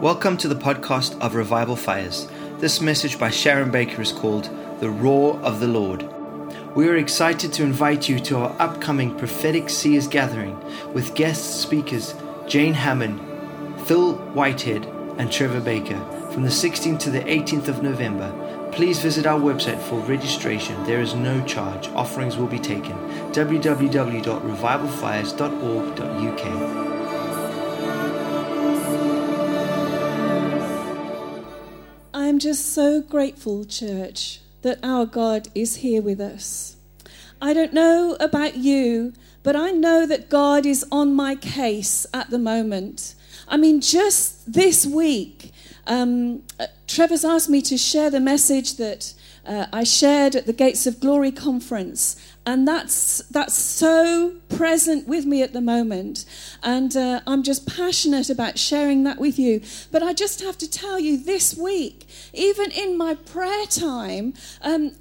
Welcome to the podcast of Revival Fires. This message by Sharon Baker is called The Roar of the Lord. We are excited to invite you to our upcoming Prophetic Seers gathering with guest speakers Jane Hammond, Phil Whitehead, and Trevor Baker from the 16th to the 18th of November. Please visit our website for registration. There is no charge. Offerings will be taken. www.revivalfires.org.uk. just so grateful, church, that our God is here with us. I don't know about you, but I know that God is on my case at the moment. I mean, just this week, um, uh, Trevor's asked me to share the message that uh, I shared at the Gates of Glory conference, and that's that's so present with me at the moment, and uh, I'm just passionate about sharing that with you. But I just have to tell you, this week, even in my prayer time, um,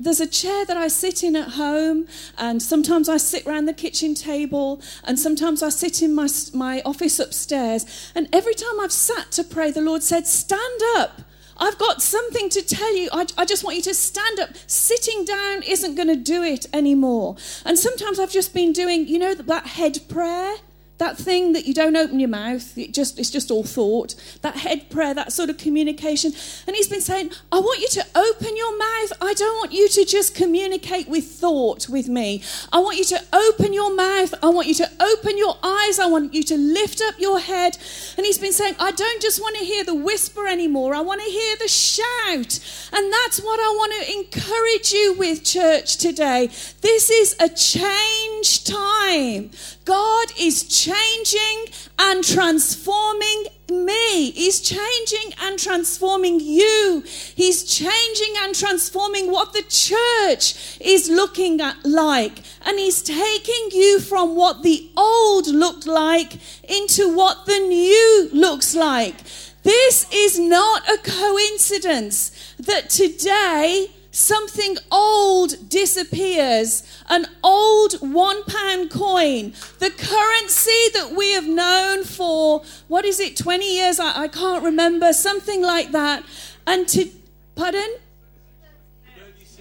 there's a chair that I sit in at home, and sometimes I sit around the kitchen table, and sometimes I sit in my my office upstairs. And every time I've sat to pray, the Lord said, "Stand up." I've got something to tell you. I, I, just want you to stand up. Sitting down isn't going to do it anymore. And sometimes I've just been doing, you know, that head prayer. That thing that you don't open your mouth, it just, it's just all thought. That head prayer, that sort of communication. And he's been saying, I want you to open your mouth. I don't want you to just communicate with thought with me. I want you to open your mouth. I want you to open your eyes. I want you to lift up your head. And he's been saying, I don't just want to hear the whisper anymore. I want to hear the shout. And that's what I want to encourage you with, church, today. This is a change time. God is changing and transforming me. He's changing and transforming you. He's changing and transforming what the church is looking at like. And he's taking you from what the old looked like into what the new looks like. This is not a coincidence that today something old disappears an old one pound coin, the currency that we have known for, what is it, 20 years? I, I can't remember, something like that. And to, pardon?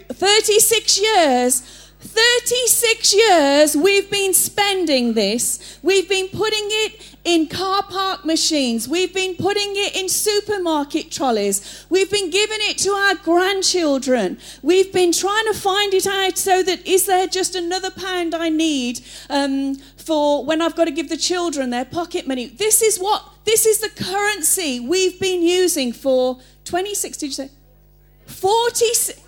36 years 36 years we've been spending this. We've been putting it in car park machines. We've been putting it in supermarket trolleys. We've been giving it to our grandchildren. We've been trying to find it out so that is there just another pound I need um, for when I've got to give the children their pocket money. This is what, this is the currency we've been using for 26, did you say? 46.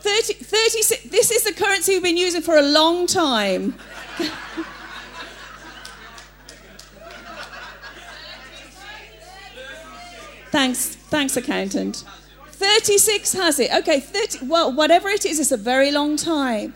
30, 36. This is the currency we've been using for a long time. thanks, thanks, accountant. 36 has it. Okay, 30, well, whatever it is, it's a very long time.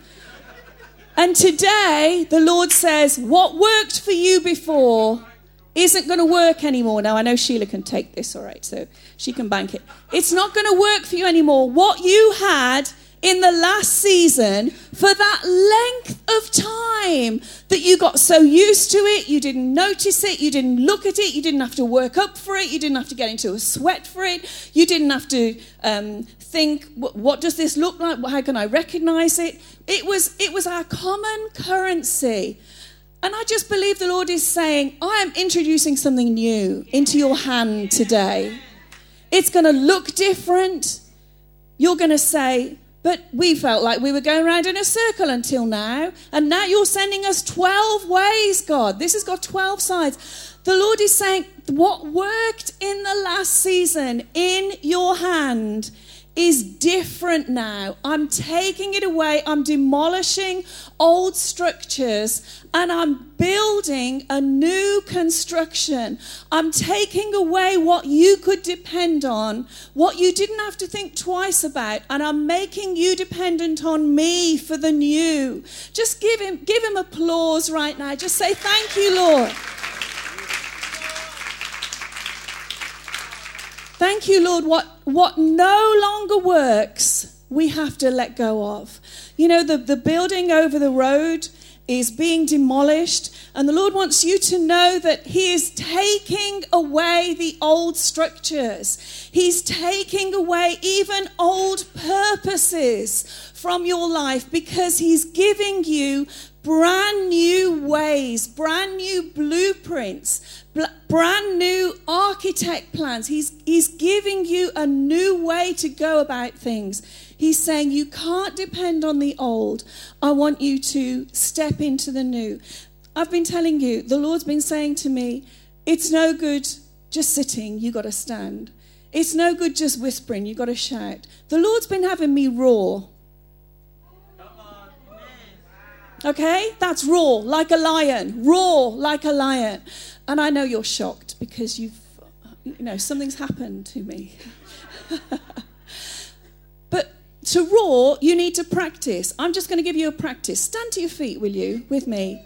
And today, the Lord says, What worked for you before isn't going to work anymore. Now, I know Sheila can take this, all right, so she can bank it. It's not going to work for you anymore. What you had in the last season for that length of time that you got so used to it, you didn't notice it, you didn't look at it, you didn't have to work up for it, you didn't have to get into a sweat for it, you didn't have to um, think, what does this look like? How can I recognize it? It was, it was our common currency. And I just believe the Lord is saying, I am introducing something new into your hand today. It's going to look different. You're going to say, but we felt like we were going around in a circle until now. And now you're sending us 12 ways, God. This has got 12 sides. The Lord is saying, what worked in the last season in your hand is different now. I'm taking it away. I'm demolishing old structures and I'm building a new construction. I'm taking away what you could depend on, what you didn't have to think twice about, and I'm making you dependent on me for the new. Just give him give him applause right now. Just say thank you, Lord. Thank you, Lord. What, what no longer works, we have to let go of. You know, the, the building over the road, is being demolished. And the Lord wants you to know that He is taking away the old structures, He's taking away even old purposes from your life because He's giving you brand new ways, brand new blueprints, brand new architect plans. He's, he's giving you a new way to go about things. He's saying you can't depend on the old. I want you to step into the new. I've been telling you, the Lord's been saying to me, it's no good just sitting, you've got to stand. It's no good just whispering, you've got to shout. The Lord's been having me roar. Okay? That's roar, like a lion. Roar, like a lion. And I know you're shocked because you've, you know, something's happened to me. but to roar, you need to practice. I'm just going to give you a practice. Stand to your feet, will you, with me?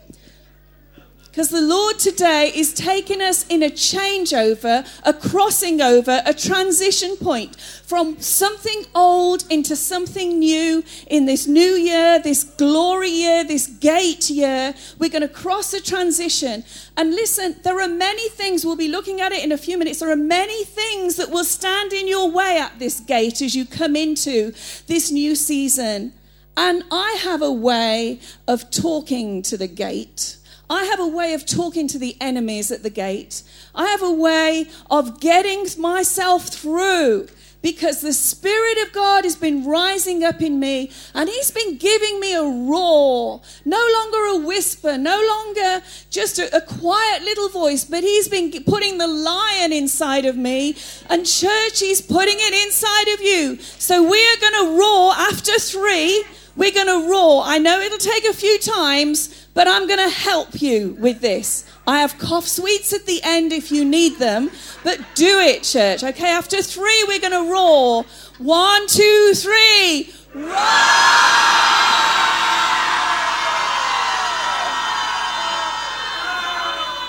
Because the Lord today is taking us in a changeover, a crossing over, a transition point from something old into something new in this new year, this glory year, this gate year. We're going to cross a transition. And listen, there are many things, we'll be looking at it in a few minutes. There are many things that will stand in your way at this gate as you come into this new season. And I have a way of talking to the gate. I have a way of talking to the enemies at the gate. I have a way of getting myself through because the Spirit of God has been rising up in me and He's been giving me a roar. No longer a whisper, no longer just a, a, quiet little voice, but He's been putting the lion inside of me and church, He's putting it inside of you. So we are going to roar after three. We're going to roar. I know it'll take a few times but I'm going to help you with this. I have cough sweets at the end if you need them, but do it, church. Okay, after three, we're going to roar. One, two, three. Roar!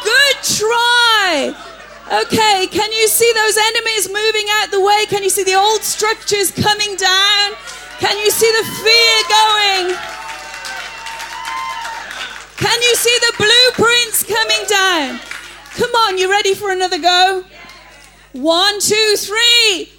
Good try. Okay, can you see those enemies moving out the way? Can you see the old structures coming down? Can you see the fear going? Can you see the blueprints coming down? Come on, you ready for another go? One, two, three.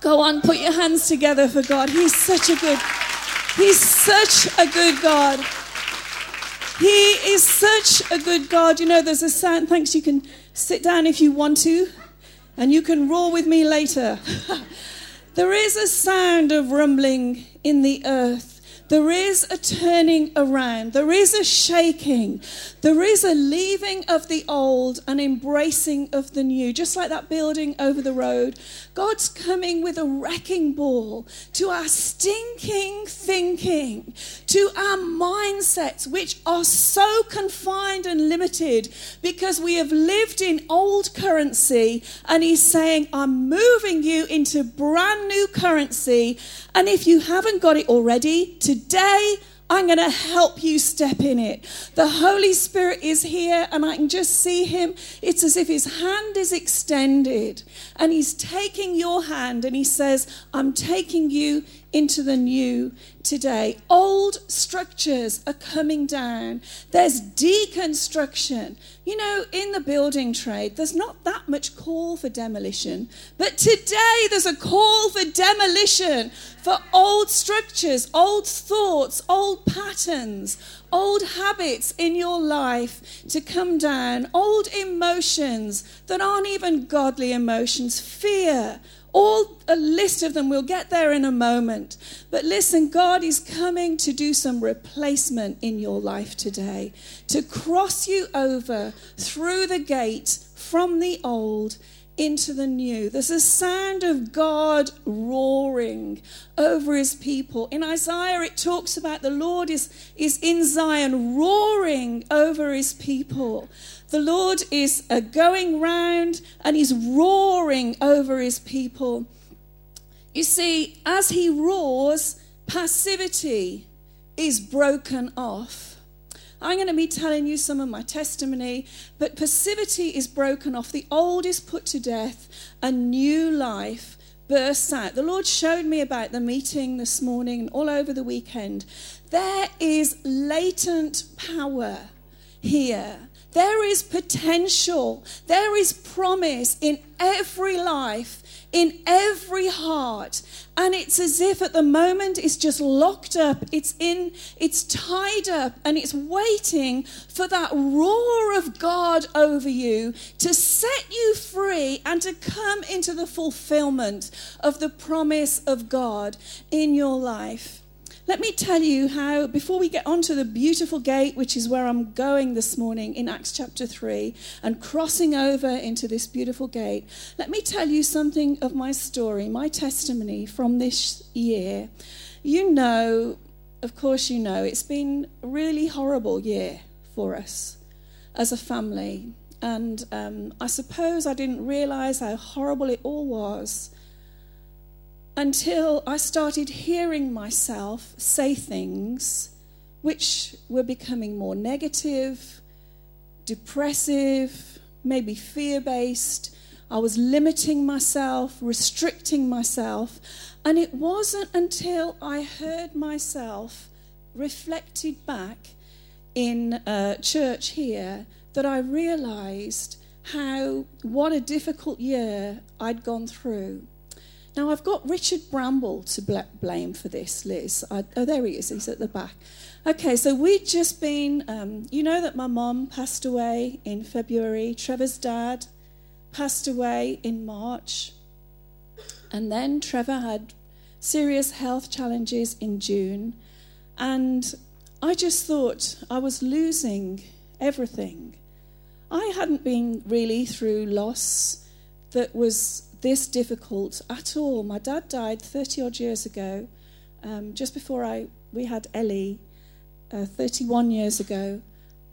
Go on, put your hands together for God. He's such a good, He's such a good God. He is such a good God. You know, there's a sound. Thanks, you can sit down if you want to and you can roar with me later. there is a sound of rumbling in the earth. There is a turning around. There is a shaking. There is a leaving of the old and embracing of the new. Just like that building over the road. God's coming with a wrecking ball to our stinking thinking, to our mindsets, which are so confined and limited because we have lived in old currency. And He's saying, I'm moving you into brand new currency. And if you haven't got it already, today, I'm going to help you step in it. The Holy Spirit is here, and I can just see him. It's as if his hand is extended, and he's taking your hand, and he says, I'm taking you into the new today. Old structures are coming down. There's deconstruction. You know, in the building trade, there's not that much call for demolition, but today there's a call for demolition for old structures, old thoughts, old patterns, old habits in your life to come down, old emotions that aren't even godly emotions, fear all a list of them. We'll get there in a moment. But listen, God is coming to do some replacement in your life today, to cross you over through the gate from the old into the new. There's a sound of God roaring over his people. In Isaiah, it talks about the Lord is, is in Zion roaring over his people. The Lord is uh, going round and he's roaring over his people. You see, as he roars, passivity is broken off. I'm going to be telling you some of my testimony. But passivity is broken off, the old is put to death, a new life bursts out. The Lord showed me about the meeting this morning and all over the weekend. There is latent power here. There is potential. There is promise in every life, in every heart. And it's as if at the moment it's just locked up, it's in, it's tied up, and it's waiting for that roar of God over you to set you free and to come into the fulfillment of the promise of God in your life. Let me tell you how, before we get onto the beautiful gate, which is where I'm going this morning in Acts chapter 3, and crossing over into this beautiful gate, let me tell you something of my story, my testimony from this year. You know, of course, you know, it's been a really horrible year for us as a family. And um, I suppose I didn't realize how horrible it all was until I started hearing myself say things which were becoming more negative, depressive, maybe fear based. I was limiting myself, restricting myself. And it wasn't until I heard myself reflected back in uh, church here that I realized how, what a difficult year I'd gone through. Now, I've got Richard Bramble to bl- blame for this, Liz. I, oh, there he is. He's at the back. Okay, so we'd just been, um, you know that my mom passed away in February. Trevor's dad passed away in March. And then Trevor had serious health challenges in June. And I just thought I was losing everything. I hadn't been really through loss that was this difficult at all. My dad died 30 odd years ago, um, just before I, we had Ellie, uh, 31 years ago.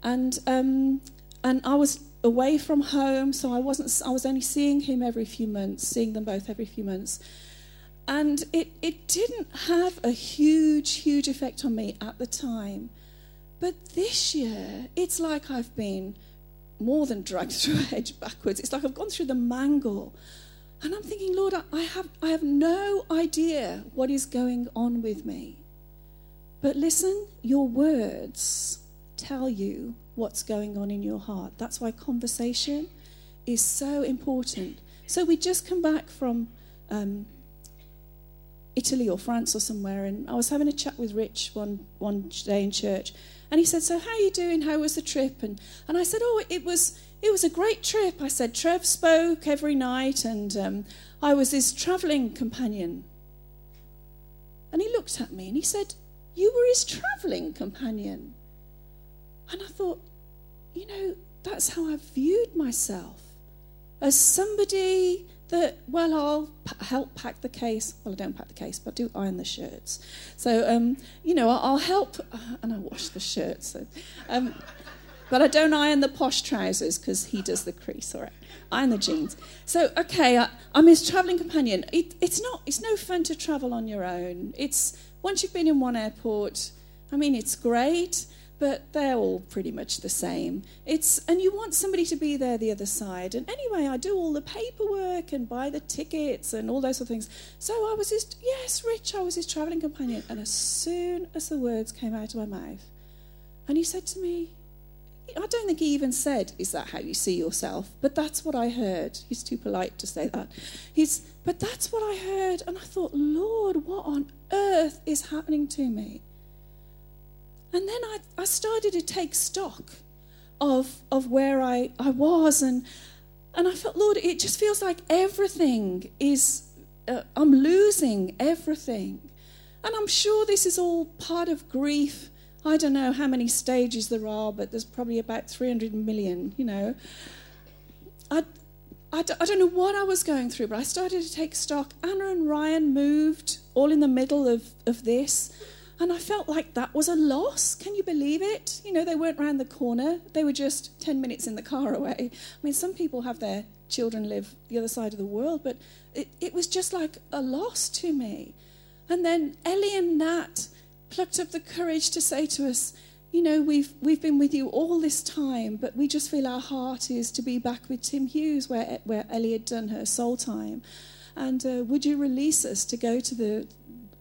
And, um, and I was away from home, so I, wasn't, I was only seeing him every few months, seeing them both every few months. And it, it didn't have a huge, huge effect on me at the time. But this year, it's like I've been more than dragged through a hedge backwards. It's like I've gone through the mangle and I'm thinking, Lord, I have, I have no idea what is going on with me. But listen, your words tell you what's going on in your heart. That's why conversation is so important. So we just come back from um, Italy or France or somewhere, and I was having a chat with Rich one, one day in church, and he said, So, how are you doing? How was the trip? And, and I said, Oh, it was it was a great trip. I said, Trev spoke every night, and um, I was his travelling companion. And he looked at me and he said, You were his travelling companion. And I thought, you know, that's how I viewed myself as somebody that, well, I'll p- help pack the case. Well, I don't pack the case, but I do iron the shirts. So, um, you know, I'll, help, uh, and I wash the shirts. So, um, but I don't iron the posh trousers because he does the crease. All right, iron the jeans. So okay, uh, I, am his travelling companion. It, it's not. It's no fun to travel on your own. It's once you've been in one airport. I mean, it's great, but they're all pretty much the same. It's and you want somebody to be there the other side. And anyway, I do all the paperwork and buy the tickets and all those sort of things. So I was his yes, Rich. I was his travelling companion. And as soon as the words came out of my mouth, and he said to me, I don't think he even said, Is that how you see yourself? But that's what I heard. He's too polite to say that. He's, but that's what I heard. And I thought, Lord, what on earth is happening to me? And then I, I started to take stock of, of where I, I was. And, and I felt, Lord, it just feels like everything is, uh, I'm losing everything. And I'm sure this is all part of grief I don't know how many stages there are, but there's probably about 300 million, you know. I, don't know what I was going through, but I started to take stock. Anna and Ryan moved all in the middle of, of this. And I felt like that was a loss. Can you believe it? You know, they weren't round the corner, they were just 10 minutes in the car away. I mean, some people have their children live the other side of the world, but it, it was just like a loss to me. And then Ellie and Nat plucked up the courage to say to us, you know, we've, we've been with you all this time, but we just feel our heart is to be back with Tim Hughes, where, where Ellie had done her soul time. And uh, would you release us to go to the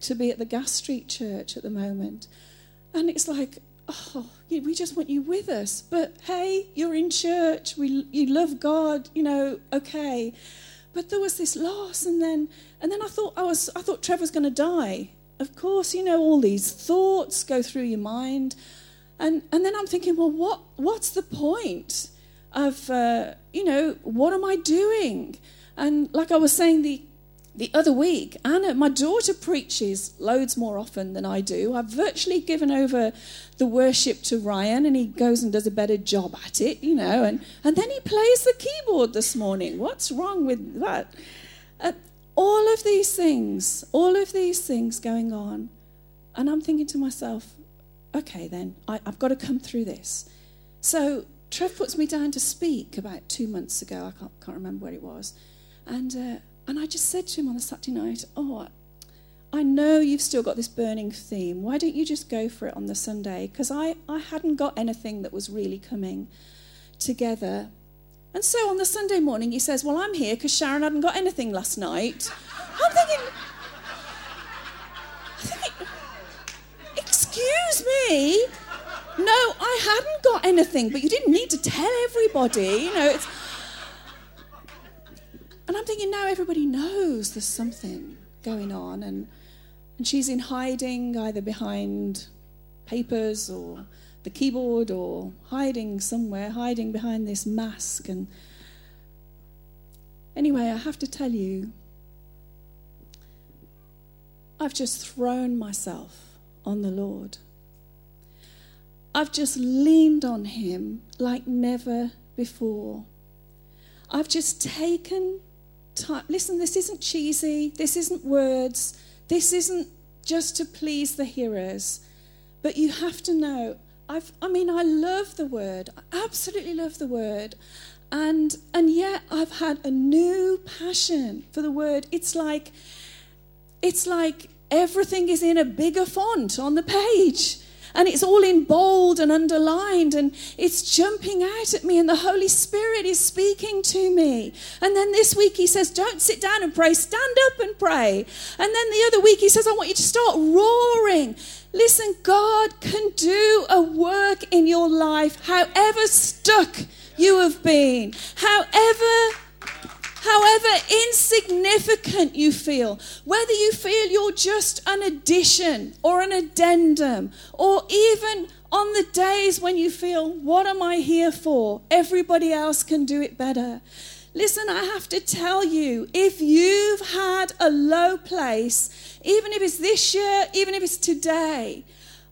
to be at the Gas Street Church at the moment? And it's like, oh, we just want you with us. But hey, you're in church. We you love God. You know, okay. But there was this loss, and then and then I thought I was I thought Trevor's going to die. Of course, you know all these thoughts go through your mind. And, and then I'm thinking, well, what, what's the point of, uh, you know, what am I doing? And like I was saying the, the other week, Anna, my daughter preaches loads more often than I do. I've virtually given over the worship to Ryan, and he goes and does a better job at it, you know. And, and then he plays the keyboard this morning. What's wrong with that? Uh, all of these things, all of these things going on. And I'm thinking to myself, okay, then I, have got to come through this. So Trev puts me down to speak about two months ago. I can't, can't remember where it was. And, uh, and I just said to him on a Saturday night, Oh, I know you've still got this burning theme. Why don't you just go for it on the Sunday? Because I, I hadn't got anything that was really coming together. And so on the Sunday morning, he says, Well, I'm here because Sharon hadn't got anything last night. I'm thinking, Excuse me? No, I hadn't got anything, but you didn't need to tell everybody. You know, it's. And I'm thinking now everybody knows there's something going on, and, and she's in hiding either behind papers or the keyboard or hiding somewhere, hiding behind this mask. And anyway, I have to tell you, I've just thrown myself on the Lord. I've just leaned on Him like never before. I've just taken time. Listen, this isn't cheesy, this isn't words, this isn't just to please the hearers. But you have to know, I've, I mean, I love the word. I absolutely love the word. And, and yet I've had a new passion for the word. It's like, it's like everything is in a bigger font on the page. And it's all in bold and underlined, and it's jumping out at me, and the Holy Spirit is speaking to me. And then this week he says, Don't sit down and pray, stand up and pray. And then the other week he says, I want you to start roaring. Listen, God can do a work in your life, however stuck you have been, however however insignificant you feel, whether you feel you're just an addition or an addendum, or even on the days when you feel, what am I here for? Everybody else can do it better. Listen, I have to tell you, if you've had a low place, even if it's this year, even if it's today,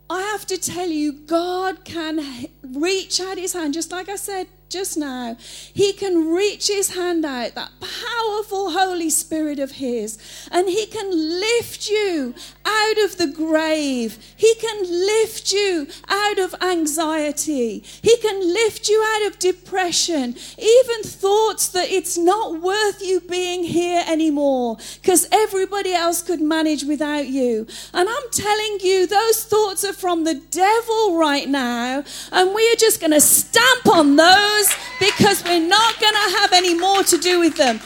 I have to tell you, God can reach out his hand, just like I said just now, he can reach his hand out, that powerful Holy Spirit of his, and he can lift you out of the grave. He can lift you out of anxiety. He can lift you out of depression, even thoughts that it's not worth you being here anymore because everybody else could manage without you. And I'm telling you, those thoughts are from the devil right now, and we are just going to stamp on those those because we're not going to have any more to do with them.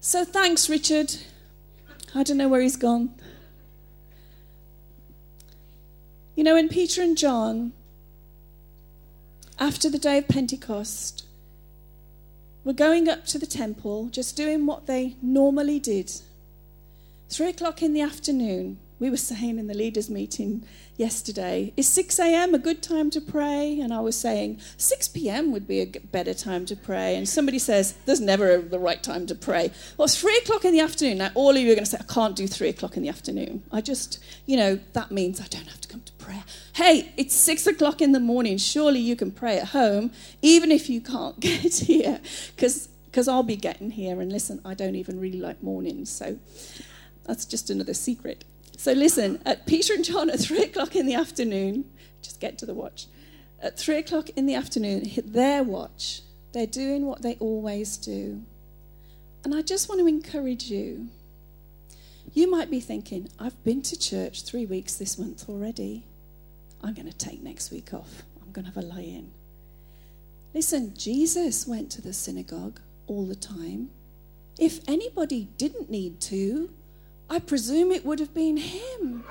So thanks, Richard. I don't know where he's gone. You know, when Peter and John after the day of Pentecost, were going up to the temple, just doing what they normally did. Three o'clock in the afternoon, we were saying in the leaders' meeting yesterday, is 6 a.m. a good time to pray? And I was saying 6 p.m. would be a better time to pray. And somebody says, there's never the right time to pray. Well, it's 3 o'clock in the afternoon. Now, all of you are going to say, I can't do 3 o'clock in the afternoon. I just, you know, that means I don't have to come to prayer. Hey, it's 6 o'clock in the morning. Surely you can pray at home, even if you can't get here. Because because I'll be getting here. And listen, I don't even really like mornings. So that's just another secret. So listen, at Peter and John at three o'clock in the afternoon, just get to the watch. At three o'clock in the afternoon, hit their watch. They're doing what they always do. And I just want to encourage you. You might be thinking, I've been to church three weeks this month already. I'm going to take next week off. I'm going to have a lie in. Listen, Jesus went to the synagogue all the time. If anybody didn't need to, I presume it would have been him.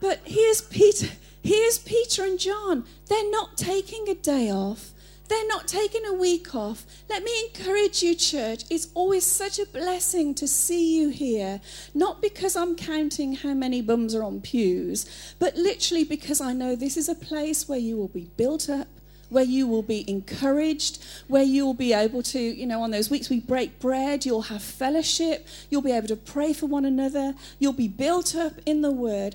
But here's Peter, here's Peter and John. They're not taking a day off. They're not taking a week off. Let me encourage you, church. It's always such a blessing to see you here. Not because I'm counting how many bums are on pews, but literally because I know this is a place where you will be built up, where you will be encouraged, where you will be able to, you know, on those weeks we break bread, you'll have fellowship, you'll be able to pray for one another, you'll be built up in the Word.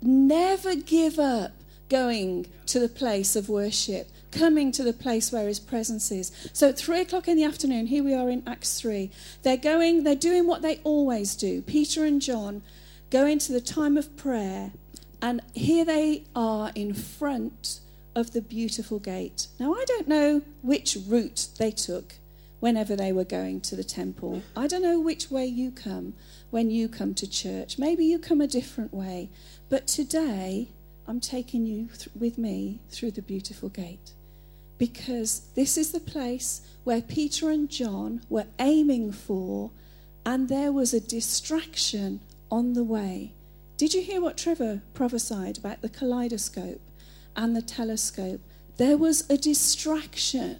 Never give up going to the place of worship, coming to the place where His presence is. So at three o'clock in the afternoon, here we are in Acts 3, they're going, they're doing what they always do. Peter and John go into the time of prayer, and here they are in front of the beautiful gate. Now, I don't know which route they took whenever they were going to the temple. I don't know which way you come when you come to church. Maybe you come a different way. But today, I'm taking you th- with me through the beautiful gate because this is the place where Peter and John were aiming for, and there was a distraction on the way. Did you hear what Trevor prophesied about the kaleidoscope? And the telescope, there was a distraction.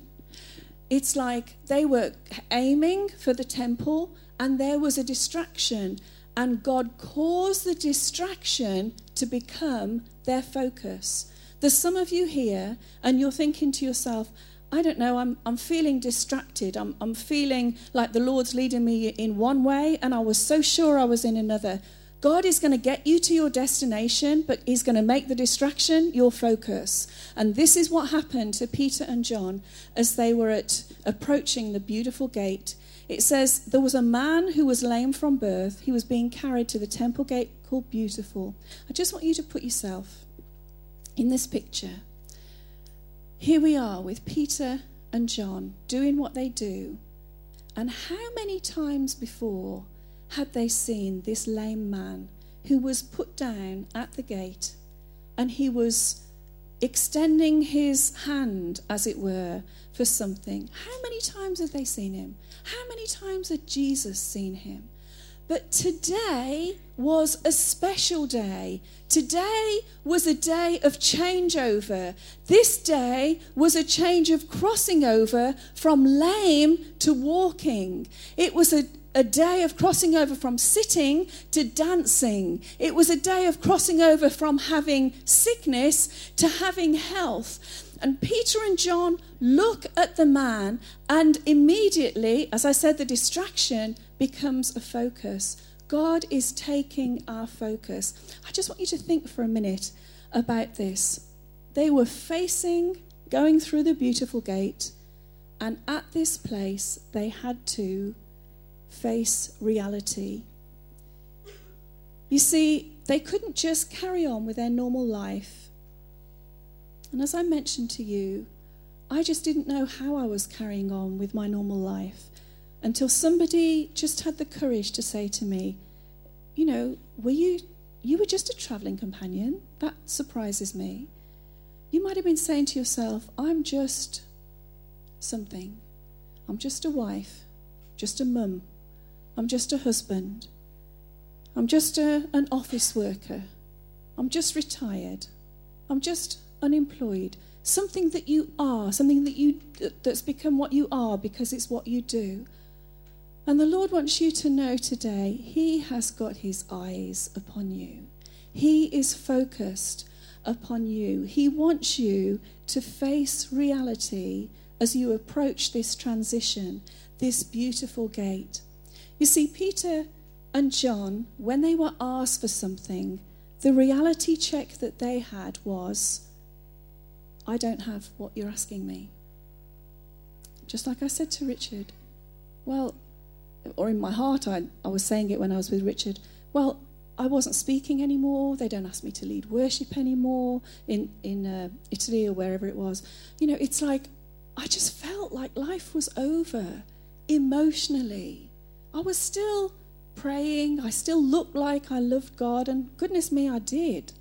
It's like they were aiming for the temple and there was a distraction, and God caused the distraction to become their focus. There's some of you here, and you're thinking to yourself, I don't know, I'm, I'm feeling distracted. I'm, I'm feeling like the Lord's leading me in one way, and I was so sure I was in another. God is going to get you to your destination, but He's going to make the distraction your focus. And this is what happened to Peter and John as they were at approaching the beautiful gate. It says there was a man who was lame from birth. He was being carried to the temple gate called Beautiful. I just want you to put yourself in this picture. Here we are with Peter and John doing what they do. And how many times before had they seen this lame man who was put down at the gate and he was extending his hand, as it were, for something. How many times had they seen him? How many times had Jesus seen him? But today was a special day. Today was a day of changeover. This day was a change of crossing over from lame to walking. It was a a day of crossing over from sitting to dancing. It was a day of crossing over from having sickness to having health. And Peter and John look at the man, and immediately, as I said, the distraction becomes a focus. God is taking our focus. I just want you to think for a minute about this. They were facing going through the beautiful gate, and at this place, they had to face reality. You see, they couldn't just carry on with their normal life. And as I mentioned to you, I just didn't know how I was carrying on with my normal life until somebody just had the courage to say to me, You know, were you, you were just a traveling companion? That surprises me. You might have been saying to yourself, I'm just something. I'm just a wife, just a mum, I'm just a husband. I'm just a, an office worker. I'm just retired. I'm just unemployed. Something that you are, something that you that's become what you are because it's what you do. And the Lord wants you to know today, He has got His eyes upon you. He is focused upon you. He wants you to face reality as you approach this transition, this beautiful gate. You see, Peter and John, when they were asked for something, the reality check that they had was, I don't have what you're asking me. Just like I said to Richard, well, or in my heart, I, I was saying it when I was with Richard, well, I wasn't speaking anymore. They don't ask me to lead worship anymore in, in uh, Italy or wherever it was. You know, it's like I just felt like life was over emotionally. I was still praying. I still looked like I loved God, and goodness me, I did.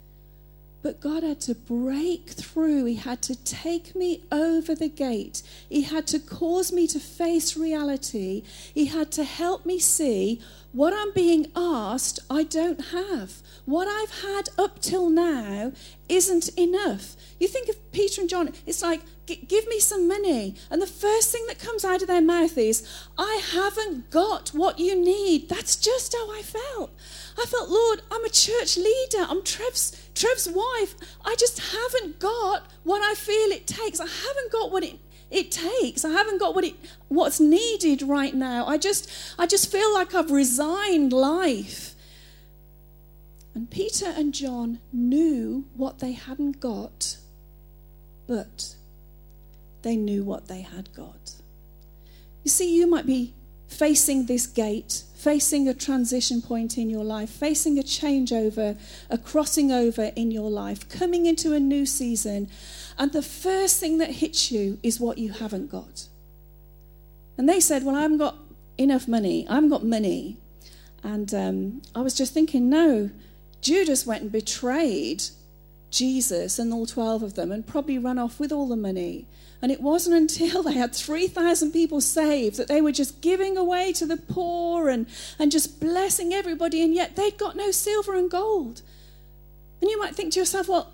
But God had to break through. He had to take me over the gate. He had to cause me to face reality. He had to help me see what I'm being asked, I don't have. What I've had up till now isn't enough. You think of Peter and John, it's like, give me some money. And the first thing that comes out of their mouth is, I haven't got what you need. That's just how I felt. I felt, Lord, I'm a church leader. I'm Trev's, Trev's wife. I just haven't got what I feel it takes. I haven't got what it it takes. I haven't got what it what's needed right now. I just I just feel like I've resigned life. And Peter and John knew what they hadn't got, but they knew what they had got. You see, you might be facing this gate, facing a transition point in your life, facing a changeover, a crossing over in your life, coming into a new season. And the first thing that hits you is what you haven't got. And they said, Well, I haven't got enough money. I haven't got money. And um, I was just thinking, no, Judas went and betrayed Jesus and all 12 of them and probably ran off with all the money. And it wasn't until they had 3,000 people saved that they were just giving away to the poor and, and just blessing everybody, and yet they'd got no silver and gold. And you might think to yourself, well,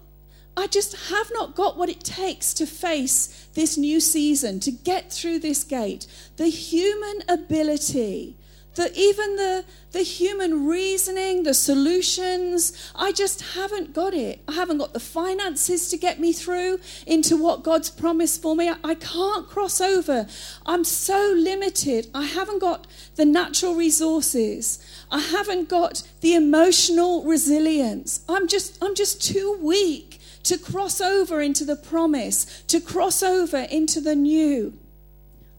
I just have not got what it takes to face this new season, to get through this gate. The human ability the, even the, the human reasoning, the solutions, I just haven't got it. I haven't got the finances to get me through into what God's promised for me. I, I can't cross over. I'm so limited. I haven't got the natural resources. I haven't got the emotional resilience. I'm just, I'm just too weak to cross over into the promise, to cross over into the new.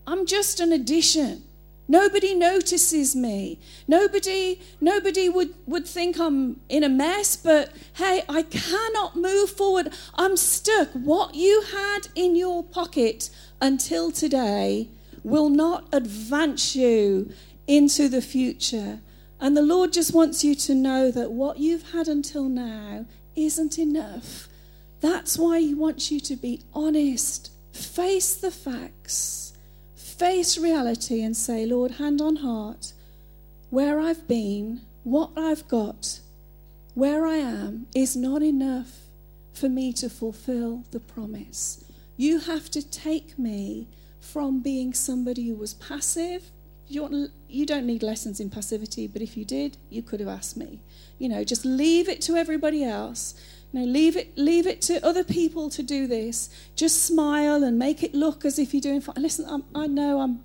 I'm just an addition. Nobody notices me. Nobody, nobody would, would think I'm in a mess, but hey, I cannot move forward. I'm stuck. What you had in your pocket until today will not advance you into the future. And the Lord just wants you to know that what you've had until now isn't enough. That's why He wants you to be honest, face the facts face reality and say, Lord, hand on heart, where I've been, what I've got, where I am is not enough for me to fulfill the promise. You have to take me from being somebody who was passive. You, you don't need lessons in passivity, but if you did, you could have asked me. You know, just leave it to everybody else no, leave it, leave it to other people to do this. Just smile and make it look as if you're doing fine. Listen, I'm, I know I'm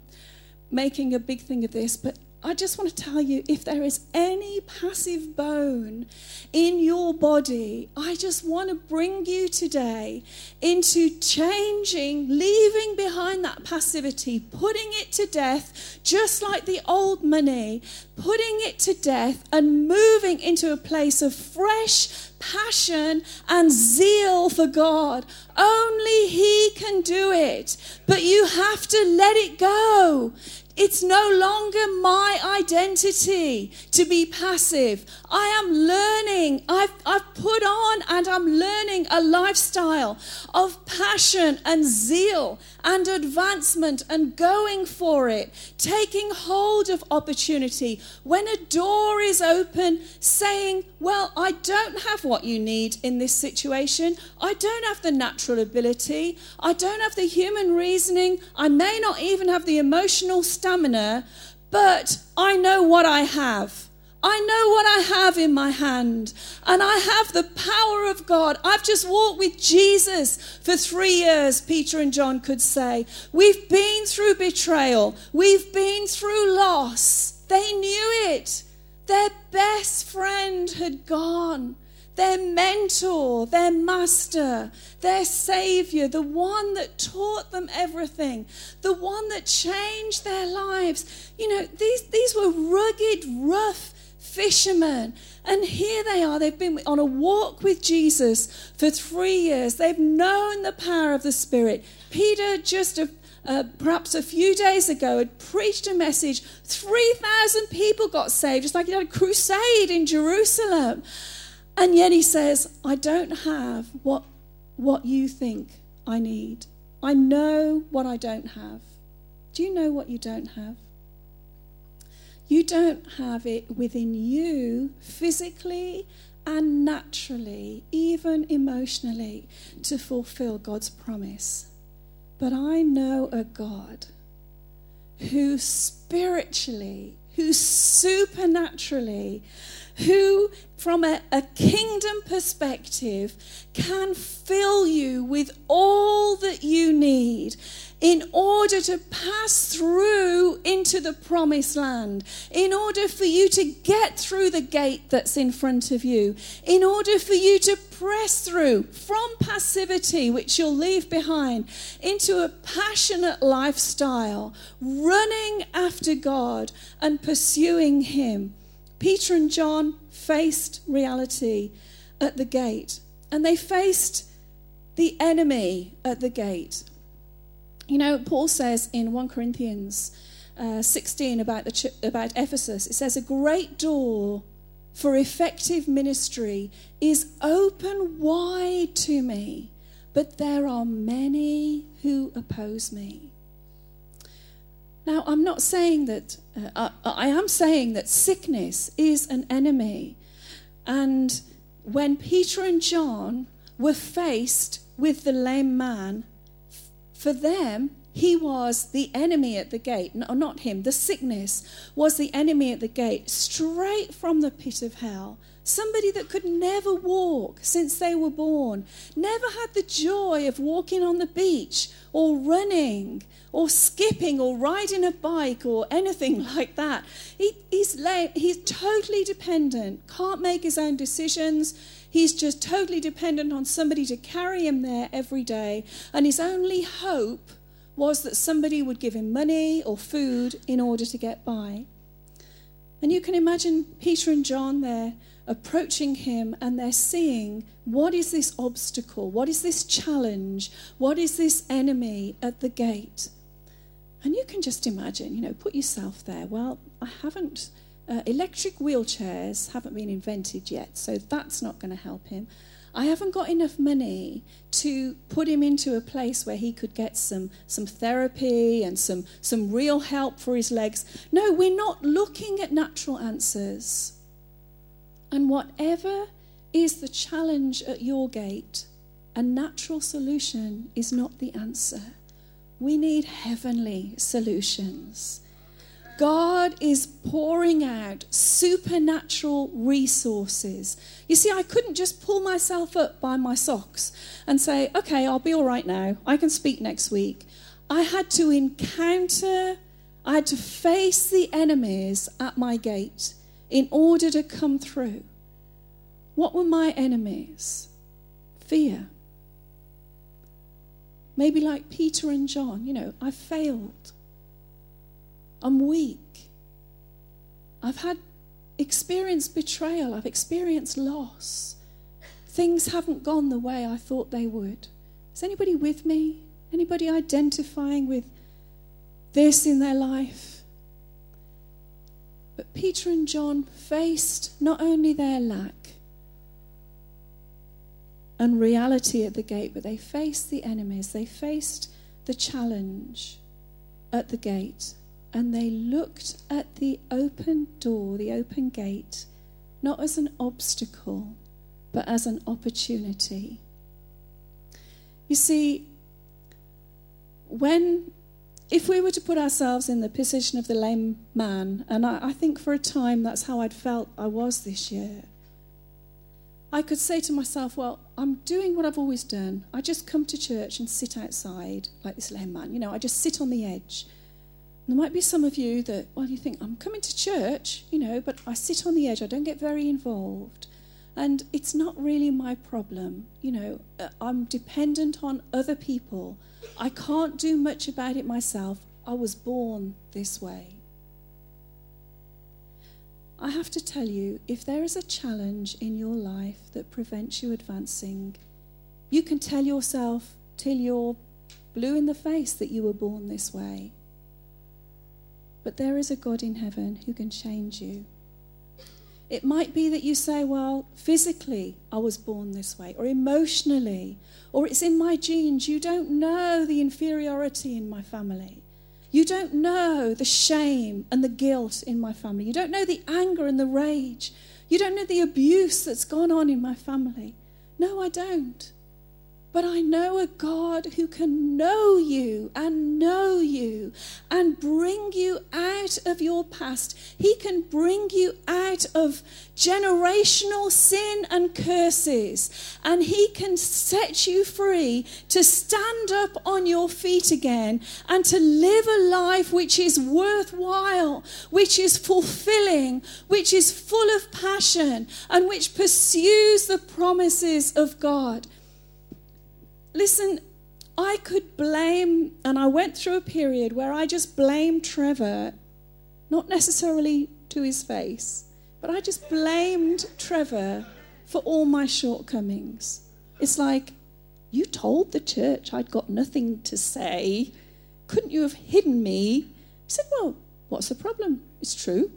making a big thing of this, but I just want to tell you if there is any passive bone in your body, I just want to bring you today into changing, leaving behind that passivity, putting it to death, just like the old money, putting it to death and moving into a place of fresh passion and zeal for God. Only He can do it. But you have to let it go. It's no longer my identity to be passive. I am learning. I've, I've put on and I'm learning a lifestyle of passion and zeal and advancement and going for it, taking hold of opportunity. When a door is open, saying, Well, I don't have what you need in this situation. I don't have the natural ability. I don't have the human reasoning. I may not even have the emotional stamina, but I know what I have. I know what I have in my hand, and I have the power of God. I've just walked with Jesus for three years, Peter and John could say. We've been through betrayal, we've been through loss. They knew it. Their best friend had gone. their mentor, their master, their savior, the one that taught them everything, the one that changed their lives. You know, these, these were rugged, rough fishermen. And here they are. They've been on a walk with Jesus for three years. They've known the power of the Spirit. Peter, just a, uh, perhaps a few days ago, had preached a message. 3,000 people got saved, just like he had a crusade in Jerusalem. And yet he says, I don't have what, what you think I need. I know what I don't have. Do you know what you don't have? You don't have it within you physically and naturally, even emotionally, to fulfill God's promise. But I know a God who spiritually, who supernaturally who, from a, a, kingdom perspective, can fill you with all that you need in order to pass through into the promised land, in order for you to get through the gate that's in front of you, in order for you to press through from passivity, which you'll leave behind, into a passionate lifestyle, running after God and pursuing Him. Peter and John faced reality at the gate, and they faced the enemy at the gate. You know, Paul says in 1 Corinthians uh, 16 about, the ch- about Ephesus, it says, A great door for effective ministry is open wide to me, but there are many who oppose me. Now, I'm not saying that, uh, I, I am saying that sickness is an enemy. And when Peter and John were faced with the lame man, for them, he was the enemy at the gate. No, not him, the sickness was the enemy at the gate, straight from the pit of hell. Somebody that could never walk since they were born, never had the joy of walking on the beach or running or skipping or riding a bike or anything like that. He, he's, he's totally dependent, can't make his own decisions. He's just totally dependent on somebody to carry him there every day. And his only hope was that somebody would give him money or food in order to get by. And you can imagine Peter and John there approaching him and they're seeing what is this obstacle? What is this challenge? What is this enemy at the gate? And you can just imagine, you know, put yourself there. Well, I haven't, uh, electric wheelchairs haven't been invented yet, so that's not going to help him. I haven't got enough money to put him into a place where he could get some, some therapy and some, some real help for his legs. No, we're not looking at natural answers. And whatever is the challenge at your gate, a natural solution is not the answer. We need heavenly solutions. God is pouring out supernatural resources. You see, I couldn't just pull myself up by my socks and say, okay, I'll be all right now. I can speak next week. I had to encounter, I had to face the enemies at my gate in order to come through. What were my enemies? Fear. Maybe like Peter and John, you know, I failed. I'm weak. I've had experienced betrayal. I've experienced loss. Things haven't gone the way I thought they would. Is anybody with me? Anybody identifying with this in their life? But Peter and John faced not only their lack and reality at the gate, but they faced the enemies, they faced the challenge at the gate, and they looked at the open door, the open gate, not as an obstacle, but as an opportunity. You see, when if we were to put ourselves in the position of the lame man, and I, I, think for a time that's how I'd felt I was this year, I could say to myself, well, I'm doing what I've always done. I just come to church and sit outside like this lame man. You know, I just sit on the edge. There might be some of you that, well, you think, I'm coming to church, you know, but I sit on the edge. I don't get very involved. And it's not really my problem. You know, uh, I'm dependent on other people. I can't do much about it myself. I was born this way. I have to tell you if there is a challenge in your life that prevents you advancing, you can tell yourself till you're blue in the face that you were born this way. But there is a God in heaven who can change you. It might be that you say, well, physically, I was born this way, or emotionally, or it's in my genes. You don't know the inferiority in my family. You don't know the shame and the guilt in my family. You don't know the anger and the rage. You don't know the abuse that's gone on in my family. No, I don't. But I know a God who can know you and know you and bring you out of your past. He can bring you out of generational sin and curses, and He can set you free to stand up on your feet again and to live a life which is worthwhile, which is fulfilling, which is full of passion, and which pursues the promises of God. Listen, I could blame, and I went through a period where I just blamed Trevor, not necessarily to his face, but I just blamed Trevor for all my shortcomings. It's like, you told the church I'd got nothing to say. Couldn't you have hidden me? I said, Well, what's the problem? It's true.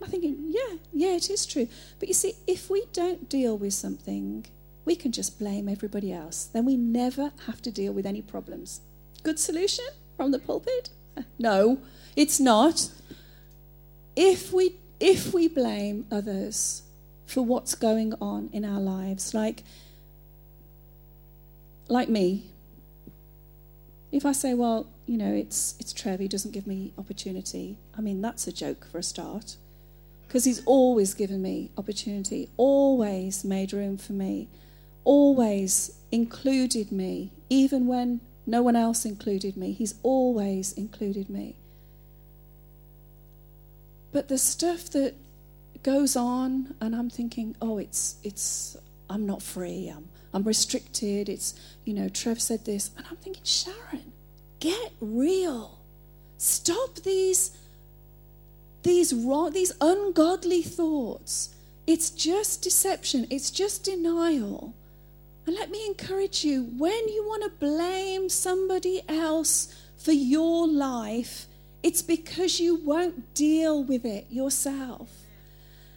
I'm thinking, Yeah, yeah, it is true. But you see, if we don't deal with something, we can just blame everybody else. Then we never have to deal with any problems. Good solution from the pulpit? No, it's not. If we if we blame others for what's going on in our lives, like like me, if I say, well, you know, it's it's Trev, he doesn't give me opportunity. I mean, that's a joke for a start. Because he's always given me opportunity, always made room for me always included me, even when no one else included me. He's always included me. But the stuff that goes on, and I'm thinking, oh, it's, it's, I'm not free, I'm, I'm restricted, it's, you know, Trev said this, and I'm thinking, Sharon, get real. Stop these, these wrong, these ungodly thoughts. It's just deception, it's just denial. And let me encourage you when you want to blame somebody else for your life, it's because you won't deal with it yourself.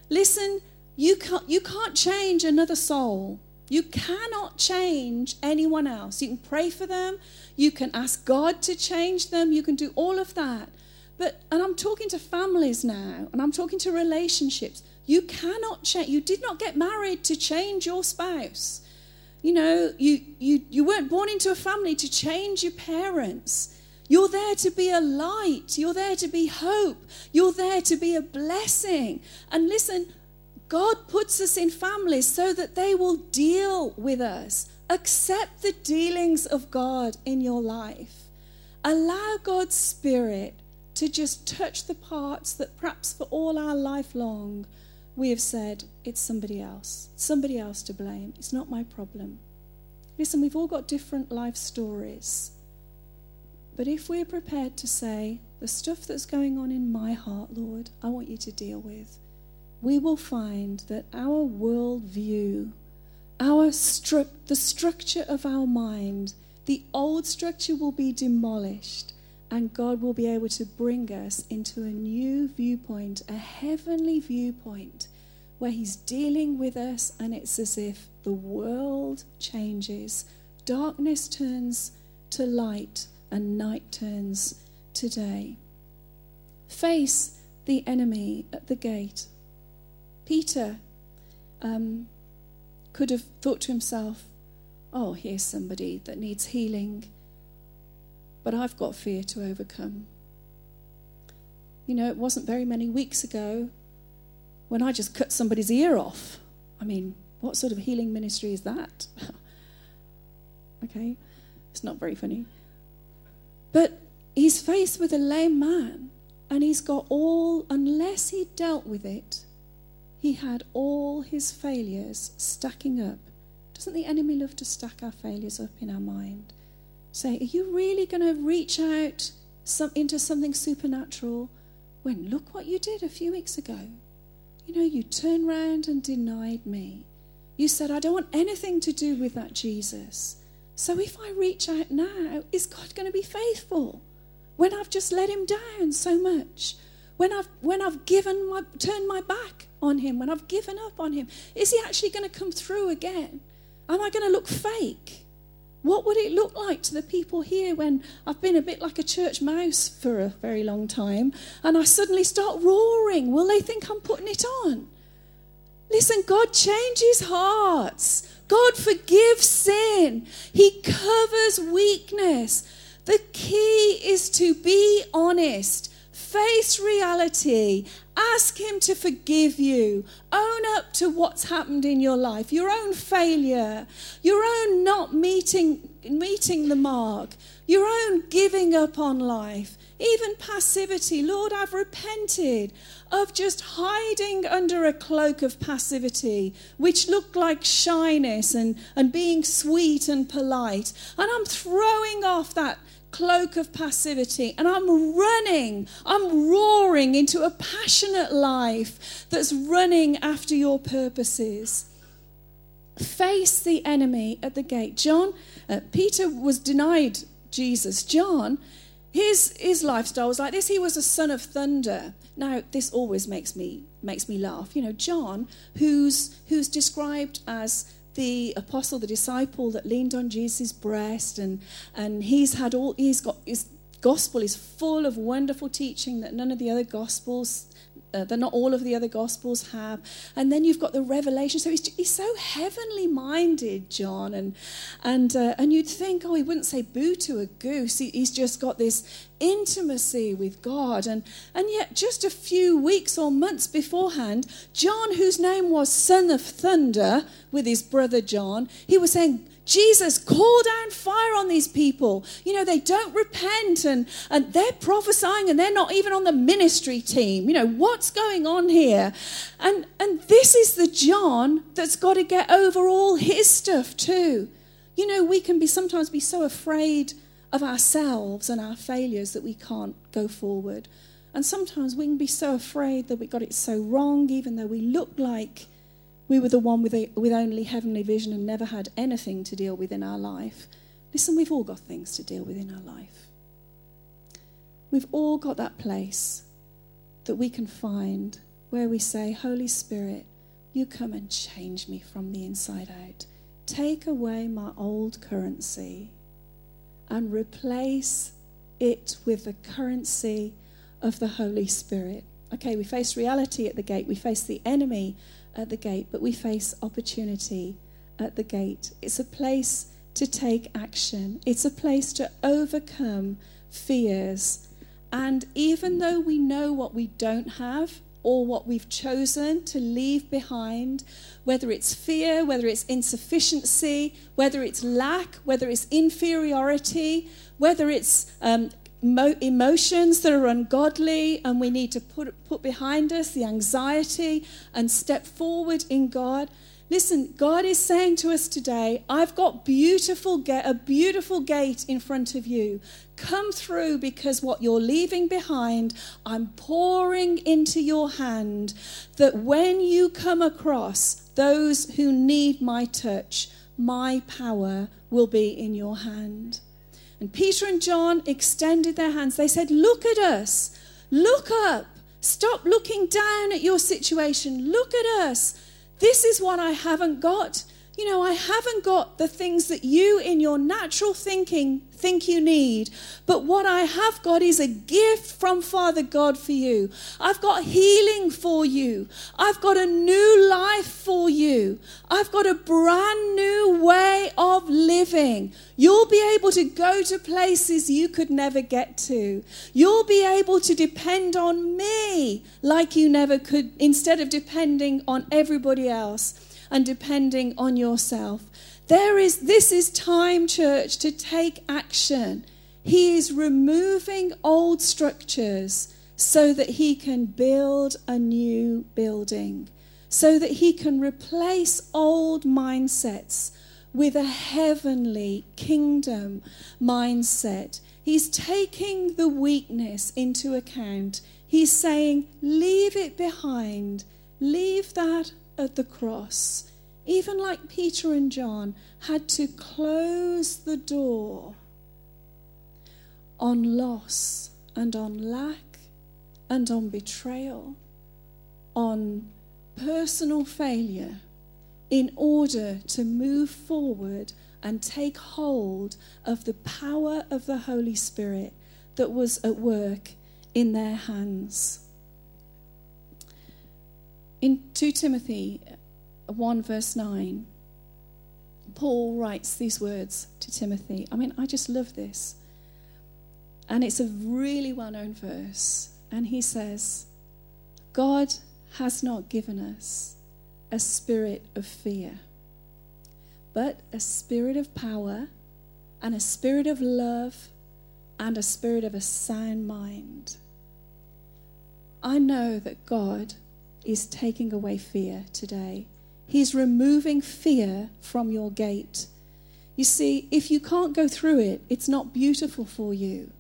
Listen, you can't, you can't change another soul. You cannot change anyone else. You can pray for them, you can ask God to change them, you can do all of that. But, and I'm talking to families now, and I'm talking to relationships. You cannot change, you did not get married to change your spouse. You know, you, you, you weren't born into a family to change your parents. You're there to be a light. You're there to be hope. You're there to be a blessing. And listen, God puts us in families so that they will deal with us. Accept the dealings of God in your life. Allow God's Spirit to just touch the parts that perhaps for all our life long we have said, it's somebody else, somebody else to blame. It's not my problem. Listen, we've all got different life stories. But if we're prepared to say, the stuff that's going on in my heart, Lord, I want you to deal with, we will find that our worldview, our stru- the structure of our mind, the old structure will be demolished and God will be able to bring us into a new viewpoint, a heavenly viewpoint, where He's dealing with us, and it's as if the world changes. Darkness turns to light, and night turns to day. Face the enemy at the gate. Peter um, could have thought to himself, Oh, here's somebody that needs healing but I've got fear to overcome. You know, it wasn't very many weeks ago when I just cut somebody's ear off. I mean, what sort of healing ministry is that? okay, it's not very funny. But he's faced with a lame man, and he's got all, unless he dealt with it, he had all his failures stacking up. Doesn't the enemy love to stack our failures up in our mind? Say, are you really going to reach out some, into something supernatural when look what you did a few weeks ago? You know, you turned round and denied me. You said, I don't want anything to do with that Jesus. So if I reach out now, is God going to be faithful? When I've just let him down so much? When I've, when I've given my, turned my back on him? When I've given up on him? Is he actually going to come through again? Am I going to look fake? What would it look like to the people here when I've been a bit like a church mouse for a very long time and I suddenly start roaring? Will they think I'm putting it on? Listen, God changes hearts. God forgives sin. He covers weakness. The key is to be honest, face reality, ask Him to forgive you, own up to what's happened in your life, your own failure, your own not meeting, meeting the mark, your own giving up on life, even passivity. Lord, I've repented of just hiding under a cloak of passivity, which looked like shyness and, and being sweet and polite. And I'm throwing off that cloak of passivity and I'm running, I'm roaring into a passionate life that's running after your purposes. Face the enemy at the gate. John, uh, Peter was denied Jesus. John, his, his lifestyle was like this. He was a son of thunder. Now, this always makes me makes me laugh. You know, John, who's who's described as the apostle, the disciple that leaned on Jesus' breast, and and he's had all he's got his gospel is full of wonderful teaching that none of the other gospels uh, that not all of the other gospels have. And then you've got the revelation. So he's, he's so heavenly minded john. And and uh, and you'd think oh he wouldn't say boo to a goose. He, he's just got this intimacy with god. And and yet just a few weeks or months beforehand john whose name was son of thunder with his brother john he was saying Jesus, call down fire on these people. You know, they don't repent and, and they're prophesying and they're not even on the ministry team. You know, what's going on here? And, and this is the John that's got to get over all his stuff too. You know, we can be sometimes be so afraid of ourselves and our failures that we can't go forward. And sometimes we can be so afraid that we got it so wrong, even though we look like we were the one with, a, with only heavenly vision and never had anything to deal with in our life. Listen, we've all got things to deal with in our life. We've all got that place that we can find where we say, Holy Spirit, you come and change me from the inside out. Take away my old currency and replace it with the currency of the Holy Spirit. Okay, we face reality at the gate, we face the enemy at the gate, but we face opportunity at the gate. It's a place to take action, it's a place to overcome fears. And even though we know what we don't have, or what we've chosen to leave behind, whether it's fear, whether it's insufficiency, whether it's lack, whether it's inferiority, whether it's um, emotions that are ungodly and we need to put, put behind us the anxiety and step forward in God. Listen, God is saying to us today, I've got beautiful a beautiful gate in front of you. Come through because what you're leaving behind, I'm pouring into your hand that when you come across those who need my touch, my power will be in your hand. And Peter and John extended their hands. They said, Look at us. Look up. Stop looking down at your situation. Look at us. This is what I haven't got. You know, I haven't got the things that you, in your natural thinking, think you need. But what I have got is a gift from Father God for you. I've got healing for you. I've got a new life for you. I've got a brand new way of living. You'll be able to go to places you could never get to. You'll be able to depend on me like you never could, instead of depending on everybody else and depending on yourself. There is, this is time, church, to take action. He is removing old structures so that he can build a new building. so that he can replace old mindsets with a heavenly kingdom mindset. He's taking the weakness into account. He's saying, Leave it behind, leave that at the cross. Even like Peter and John had to close the door on loss and on lack and on betrayal, on personal failure in order to move forward and take hold of the power of the Holy Spirit that was at work in their hands. In 2 Timothy 1, verse 9, Paul writes these words to Timothy. I mean, I just love this. And it's a really well known verse. And he says, God has not given us a spirit of fear, but a spirit of power and a spirit of love and a spirit of a sound mind. I know that God is taking away fear today. He's removing fear from your gate. You see, if you can't go through it, it's not beautiful for you.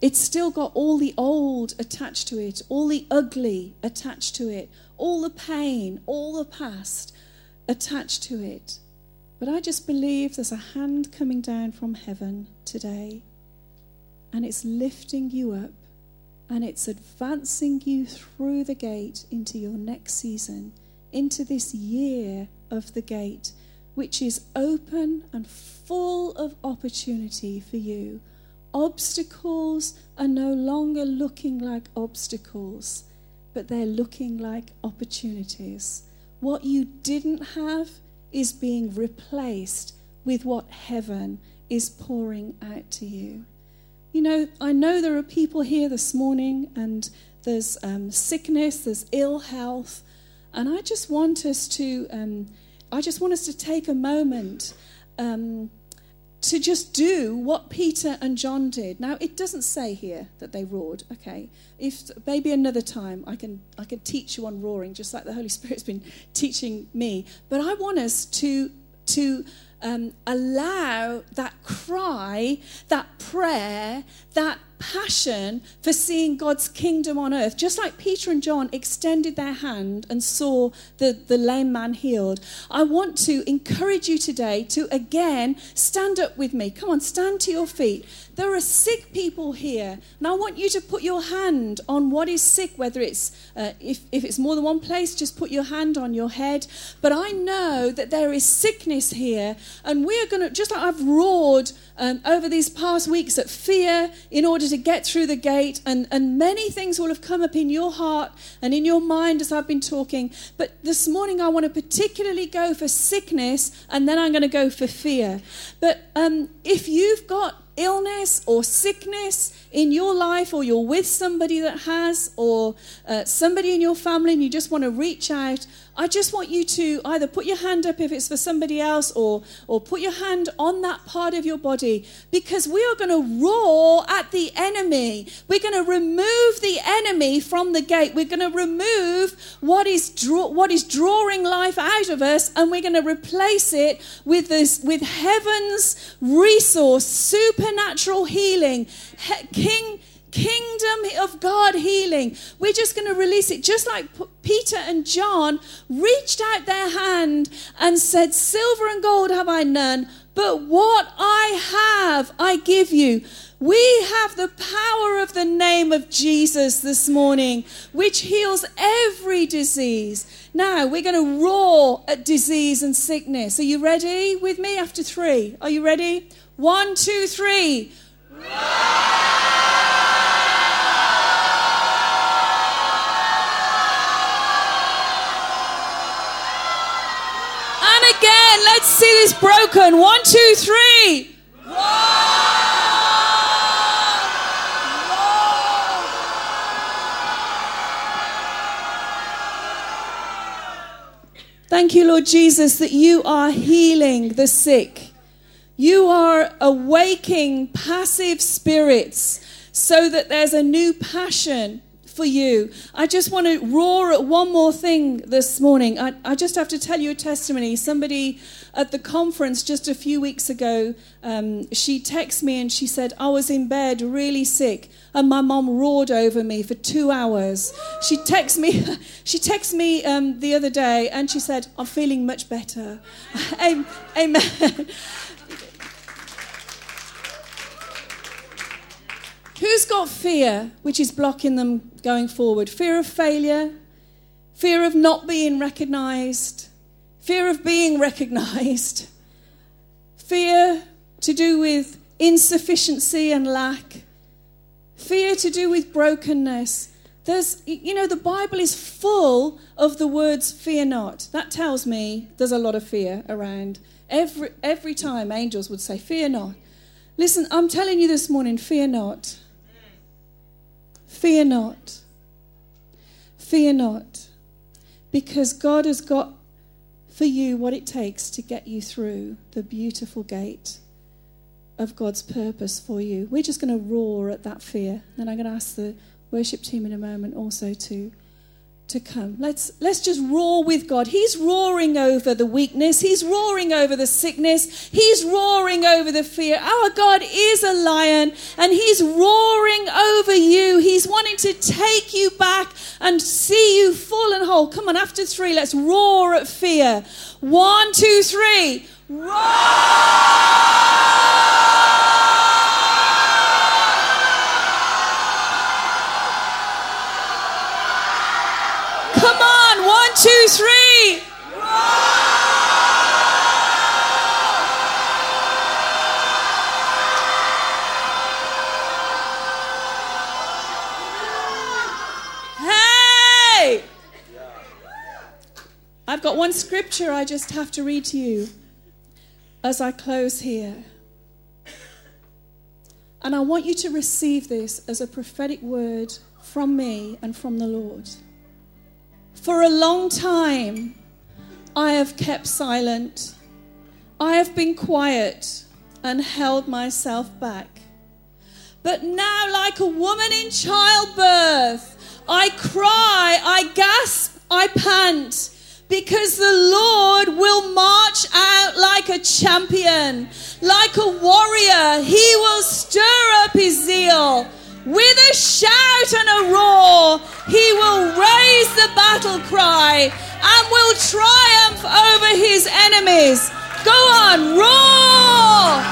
It's still got all the old attached to it, all the ugly attached to it, all the pain, all the past attached to it. But I just believe there's a hand coming down from heaven today, and it's lifting you up, and it's advancing you through the gate into your next season, into this year of the gate, which is open and full of opportunity for you Obstacles are no longer looking like obstacles, but they're looking like opportunities. What you didn't have is being replaced with what heaven is pouring out to you. You know, I know there are people here this morning and there's um, sickness, there's ill health, and I just want us to, um, I just want us to take a moment. Um, to just do what Peter and John did. Now, it doesn't say here that they roared. Okay, if maybe another time I can I can teach you on roaring, just like the Holy Spirit's been teaching me. But I want us to to um, allow that cry, that prayer, that passion for seeing God's kingdom on earth. Just like Peter and John extended their hand and saw the, the lame man healed, I want to encourage you today to again stand up with me. Come on, stand to your feet. There are sick people here, and I want you to put your hand on what is sick, whether it's, uh, if, if it's more than one place, just put your hand on your head. But I know that there is sickness here, and we're going to, just like I've roared um, over these past weeks at fear in order to get through the gate, and, and many things will have come up in your heart and in your mind as I've been talking. But this morning, I want to particularly go for sickness, and then I'm going to go for fear. But um, if you've got illness or sickness in your life, or you're with somebody that has, or uh, somebody in your family and you just want to reach out, I just want you to either put your hand up if it's for somebody else, or, or put your hand on that part of your body because we are going to roar at the enemy. We're going to remove the enemy from the gate. We're going to remove what is, draw, what is drawing life out of us, and we're going to replace it with, this, with heaven's resource, supernatural healing. King, kingdom of God healing. We're just going to release it, just like Peter and John reached out their hand and said, Silver and gold have I none, but what I have, I give you. We have the power of the name of Jesus this morning, which heals every disease. Now, we're going to roar at disease and sickness. Are you ready with me after three? Are you ready? One, two, three. And again, let's see this broken. One, two, three. Thank you, Lord Jesus, that you are healing the sick. You are awaking passive spirits so that there's a new passion for you. I just want to roar at one more thing this morning. I, I just have to tell you a testimony. Somebody at the conference just a few weeks ago, um, she texted me and she said, I was in bed really sick and my mom roared over me for two hours. She texted me, she texted me um, the other day and she said, I'm feeling much better. Amen. Who's got fear which is blocking them going forward? Fear of failure, fear of not being recognized, fear of being recognized, fear to do with insufficiency and lack, fear to do with brokenness. There's, you know, the Bible is full of the words fear not. That tells me there's a lot of fear around. Every, every time angels would say, fear not. Listen, I'm telling you this morning, fear not. Fear not. Fear not. Because God has got for you what it takes to get you through the beautiful gate of God's purpose for you. We're just going to roar at that fear. And I'm going to ask the worship team in a moment also to to come. Let's let's just roar with God. He's roaring over the weakness. He's roaring over the sickness. He's roaring over the fear. Our God is a lion and he's roaring over you. He's wanting to take you back and see you full and whole. Come on, after 3, let's roar at fear. One, two, three. Roar! I've got one scripture I just have to read to you as I close here. And I want you to receive this as a prophetic word from me and from the Lord. For a long time, I have kept silent. I have been quiet and held myself back. But now, like a woman in childbirth, I cry, I gasp, I pant, because the Lord will march out like a champion, like a warrior. He will stir up his zeal. With a shout and a roar, he will raise the battle cry and will triumph over his enemies. Go on, roar!